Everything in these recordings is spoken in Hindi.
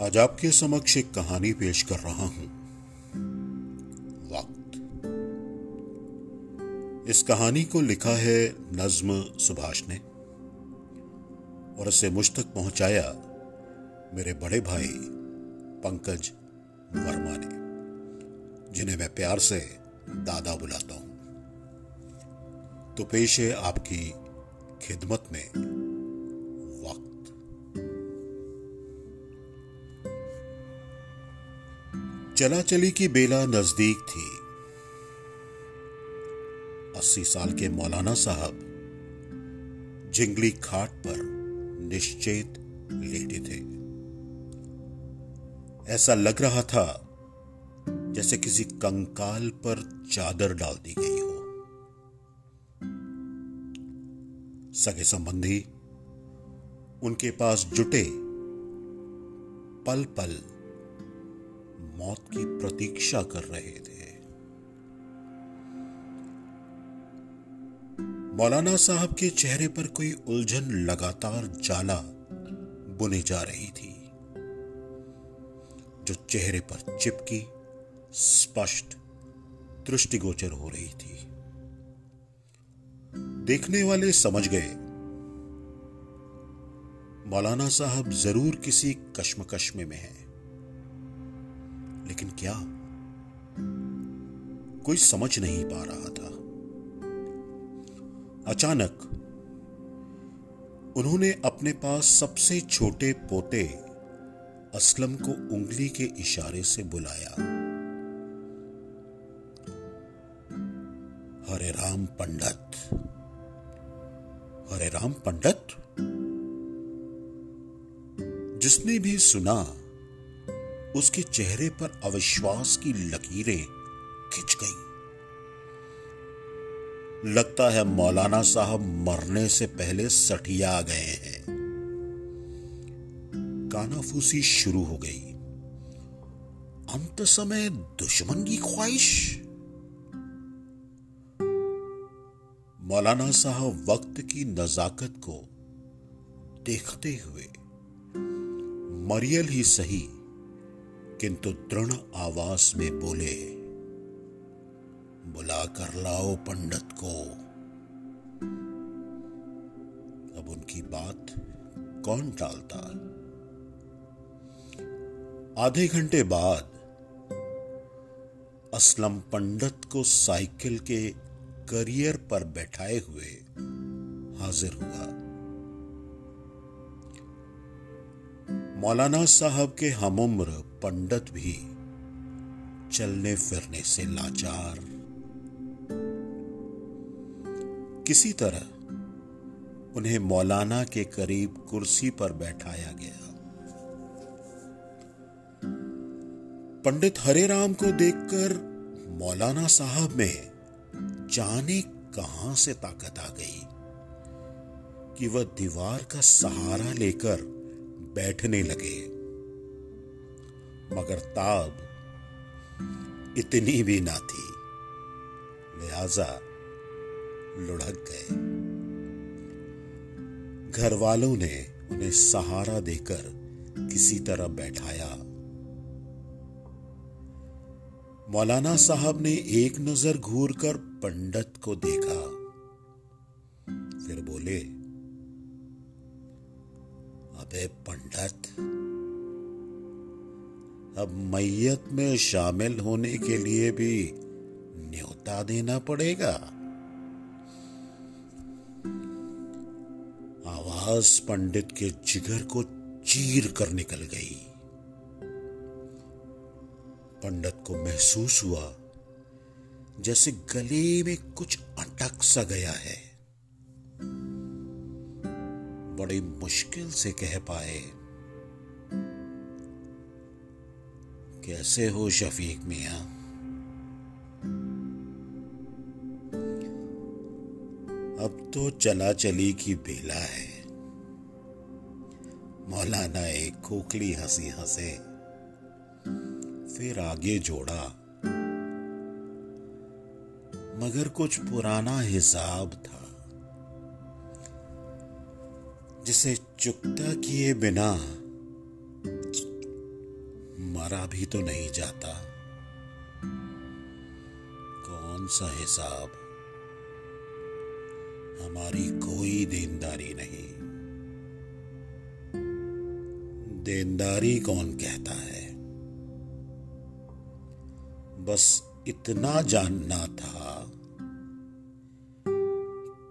आज आपके समक्ष एक कहानी पेश कर रहा हूँ। वक्त। इस कहानी को लिखा है नज्म सुभाष ने, और इसे मुझ तक पहुँचाया मेरे बड़े भाई पंकज वर्मा ने, जिन्हें मैं प्यार से दादा बुलाता हूँ। तो पेश है आपकी खिदमत में। चला चली की बेला नज़दीक थी। अस्सी साल के मौलाना साहब जिंगली खाट पर निश्चेत लेटे थे। ऐसा लग रहा था जैसे किसी कंकाल पर चादर डाल दी गई हो। सगे संबंधी उनके पास जुटे पल पल मौत की प्रतीक्षा कर रहे थे। मौलाना साहब के चेहरे पर कोई उलझन लगातार जाला बुने जा रही थी, जो चेहरे पर चिपकी, स्पष्ट, दृष्टिगोचर हो रही थी। देखने वाले समझ गए। मौलाना साहब ज़रूर किसी कश्मकश में है। लेकिन क्या? कोई समझ नहीं पा रहा था। अचानक उन्होंने अपने पास सबसे छोटे पोते असलम को उंगली के इशारे से बुलाया। हरे राम पंडित। हरे राम पंडित? जिसने भी सुना उसके चेहरे पर अविश्वास की लकीरें खिंच गई। लगता है मौलाना साहब मरने से पहले सठिया गए हैं। कानाफूसी शुरू हो गई। अंत समय दुश्मन की ख्वाहिश। मौलाना साहब वक्त की नजाकत को देखते हुए मरियल ही सही किंतु दृढ़ आवास में बोले बुला कर लाओ पंडित को। अब उनकी बात कौन टालता? आधे घंटे बाद असलम पंडित को साइकिल के करियर पर बैठाए हुए हाजिर हुआ। मौलाना साहब के हम उम्र पंडित भी चलने फिरने से लाचार। किसी तरह उन्हें मौलाना के करीब कुर्सी पर बैठाया गया। पंडित हरे राम को देखकर मौलाना साहब में जाने कहाँ से ताकत आ गई कि वह दीवार का सहारा लेकर बैठने लगे। मगर ताब इतनी भी ना थी। लिहाजा लुढ़क गए। घर वालों ने उन्हें सहारा देकर किसी तरह बैठाया। मौलाना साहब ने एक नज़र घूर कर पंडित को देखा। फिर बोले अबे पंडित। अब मैयत में शामिल होने के लिए भी न्योता देना पड़ेगा। आवाज़ पंडित के जिगर को चीर कर निकल गई। पंडित को महसूस हुआ, जैसे गले में कुछ अटक सा गया है। बड़ी मुश्किल से कह पाए कैसे हो शफीक मिया। अब तो चला चली की बेला है। मौलाना एक खोखली हँसी हंसे, फिर आगे जोड़ा। मगर कुछ पुराना हिसाब था। जिसे चुकता किए बिना मरा भी तो नहीं जाता। कौन सा हिसाब? हमारी कोई देनदारी नहीं। देनदारी कौन कहता है? बस इतना जानना था।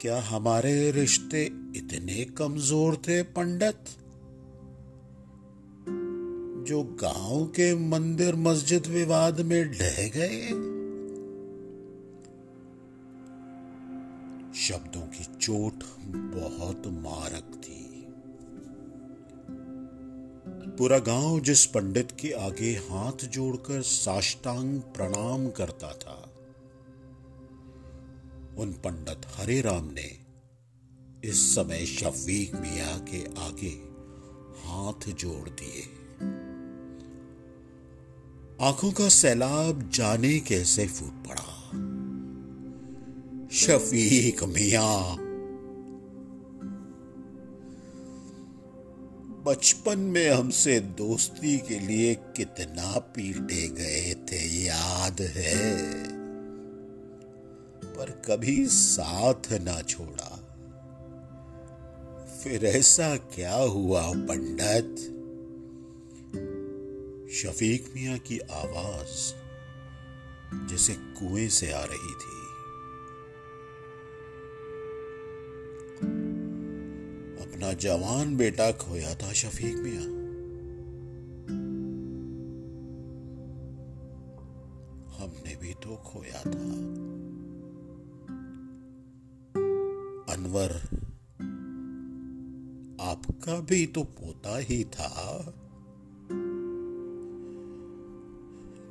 क्या हमारे रिश्ते इतने कमज़ोर थे पंडित, जो गाँव के मंदिर मस्जिद विवाद में ढह गए। शब्दों की चोट बहुत मारक थी। पूरा गाँव जिस पंडित के आगे हाथ जोड़कर साष्टांग प्रणाम करता था, उन पंडित हरे राम ने इस समय शफीक मिया के आगे हाथ जोड़ दिए। आँखों का सैलाब जाने कैसे फूट पड़ा? शफीक मिया। बचपन में हमसे दोस्ती के लिए कितना पीटे गए थे, याद है। पर कभी साथ ना छोड़ा। फिर ऐसा क्या हुआ पंडित? शफीक मिया की आवाज़ जैसे कुएँ से आ रही थी। अपना जवान बेटा खोया था शफीक मिया। भी तो पोता ही था।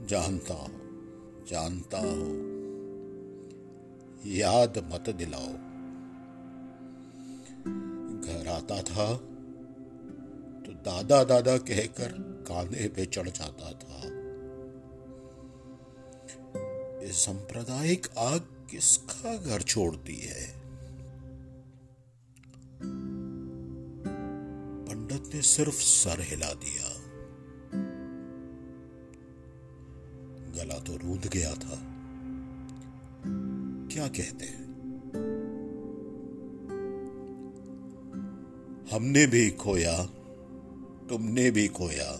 जानता हूँ जानता हूँ। याद मत दिलाओ। घर आता था तो दादा दादा कहकर कांधे पे चढ़ जाता था। ये सांप्रदायिक आग किसका घर छोड़ती है? ने सिर्फ़ सर हिला दिया। गला तो रूंध गया था। क्या कहते हैं? हमने भी खोया, तुमने भी खोया।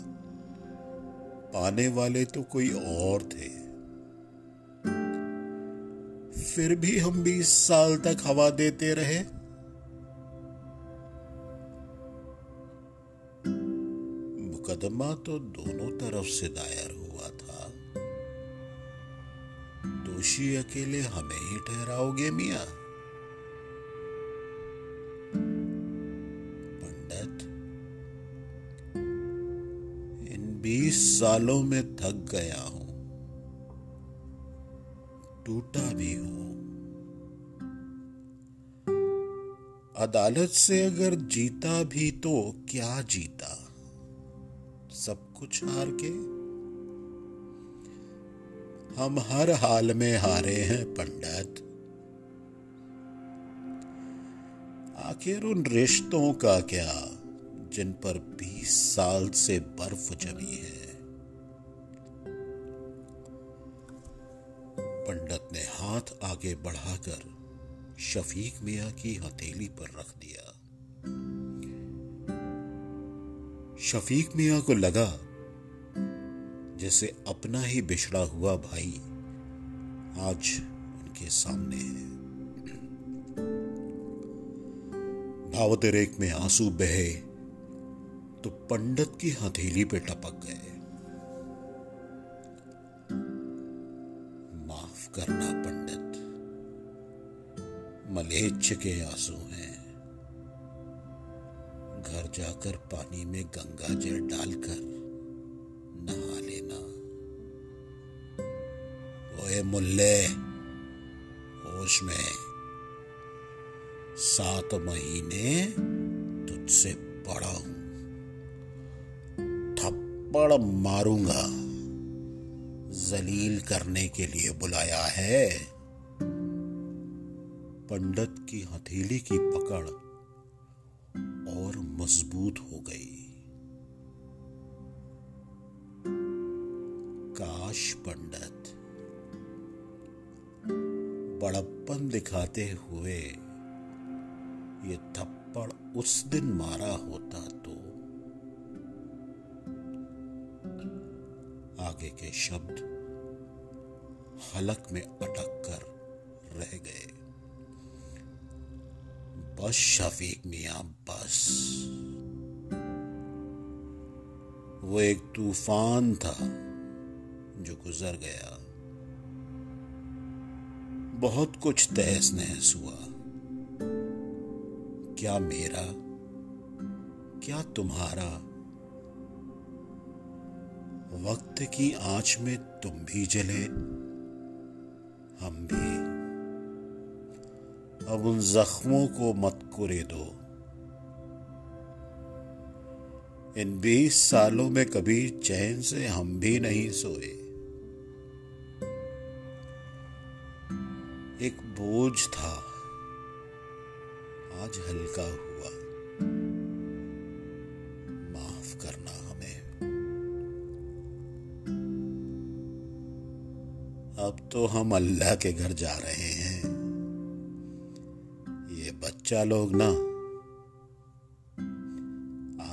पाने वाले तो कोई और थे। फिर भी हम बीस साल तक हवा देते रहे मुकदमा तो दोनों तरफ़ से दायर हुआ था। दोषी अकेले हमें ही ठहराओगे मिया? पंडित, इन बीस सालों में थक गया हूँ। टूटा भी हूँ। अदालत से अगर जीता भी तो क्या जीता? कुछ हार के। हम हर हाल में हारे हैं पंडित। आखिर उन रिश्तों का क्या, जिन पर बीस साल से बर्फ़ जमी है? पंडित ने हाथ आगे बढ़ाकर शफीक मिया की हथेली पर रख दिया। शफीक मिया को लगा जैसे अपना ही बिछड़ा हुआ भाई आज उनके सामने है। भावतरेक में आँसू बहे तो पंडित की हथेली पे टपक गए। माफ़ करना पंडित, मलेच्छ के आँसू हैं। घर जाकर पानी में गंगा जल डालकर ओए मुल्ले। होश में। सात महीने तुझसे पड़ा हूँ। थप्पड़ मारूँगा। जलील करने के लिए बुलाया है। पंडित की हथेली की पकड़ और मज़बूत हो गई। काश पंडित बड़प्पन दिखाते हुए ये थप्पड़ उस दिन मारा होता तो आगे के शब्द हलक में अटक कर रह गए। बस शफीक मिया, बस। वो एक तूफ़ान था जो गुजर गया। बहुत कुछ तहस नहस हुआ। क्या मेरा, क्या तुम्हारा? वक्त की आँच में तुम भी जले, हम भी। अब उन जख्मों को मत कुरे दो। इन बीस सालों में कभी चैन से हम भी नहीं सोए। एक बोझ था। आज हल्का हुआ। माफ़ करना हमें। अब तो हम अल्लाह के घर जा रहे हैं। ये बच्चा लोग ना,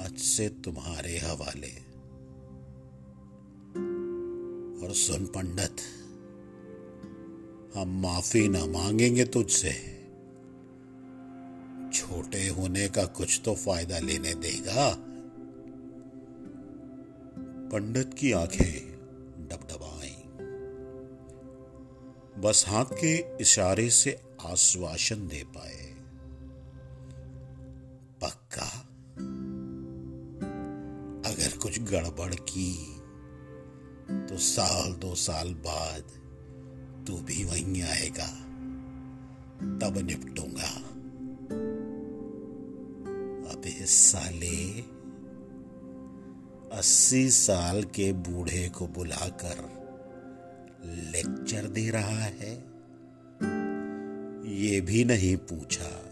आज से तुम्हारे हवाले। और सुन पंडित हम माफ़ी ना मांगेंगे तुझसे। छोटे होने का कुछ तो फ़ायदा लेने देगा। पंडित की आँखें डबडबाई। बस हाथ के इशारे से आश्वासन दे पाए। पक्का? अगर कुछ गड़बड़ की तो साल दो साल बाद तू भी वहीं आएगा, तब निपटूँगा। अबे साले, अस्सी साल के बूढ़े को बुलाकर लेक्चर दे रहा है। ये भी नहीं पूछा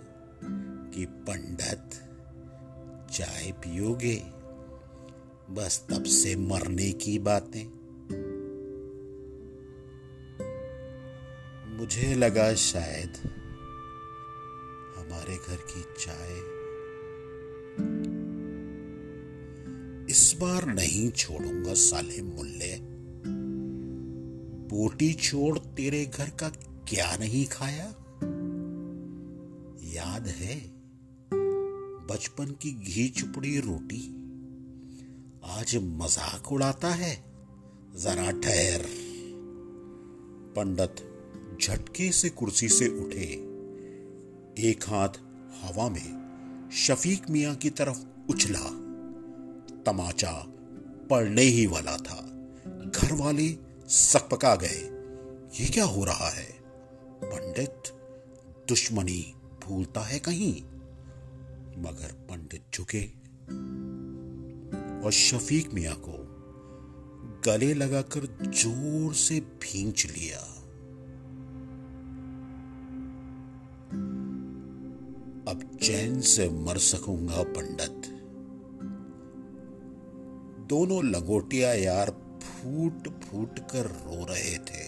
कि पंडित चाय पियोगे? बस तब से मरने की बातें। मुझे लगा शायद हमारे घर की चाय इस बार नहीं छोड़ूँगा साले मुल्ले। बोटी छोड़ तेरे घर का क्या नहीं खाया? याद है बचपन की घी चुपड़ी रोटी? आज मज़ाक उड़ाता है? जरा ठहर, पंडित। झटके से कुर्सी से उठे। एक हाथ हवा में शफीक मियाँ की तरफ़ उछला। तमाचा पड़ने ही वाला था। घर वाले सकपका गए। ये क्या हो रहा है? पंडित दुश्मनी भूलता है कहीं? मगर पंडित झुके। और शफीक मिया को गले लगाकर ज़ोर से भींच लिया। चैन से मर सकूँगा पंडित। दोनों लंगोटिया यार फूट फूट कर रो रहे थे।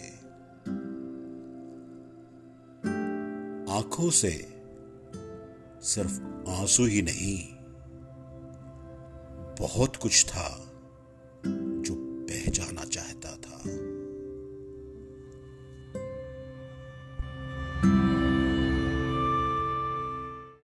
आँखों से सिर्फ़ आँसू ही नहीं, बहुत कुछ था।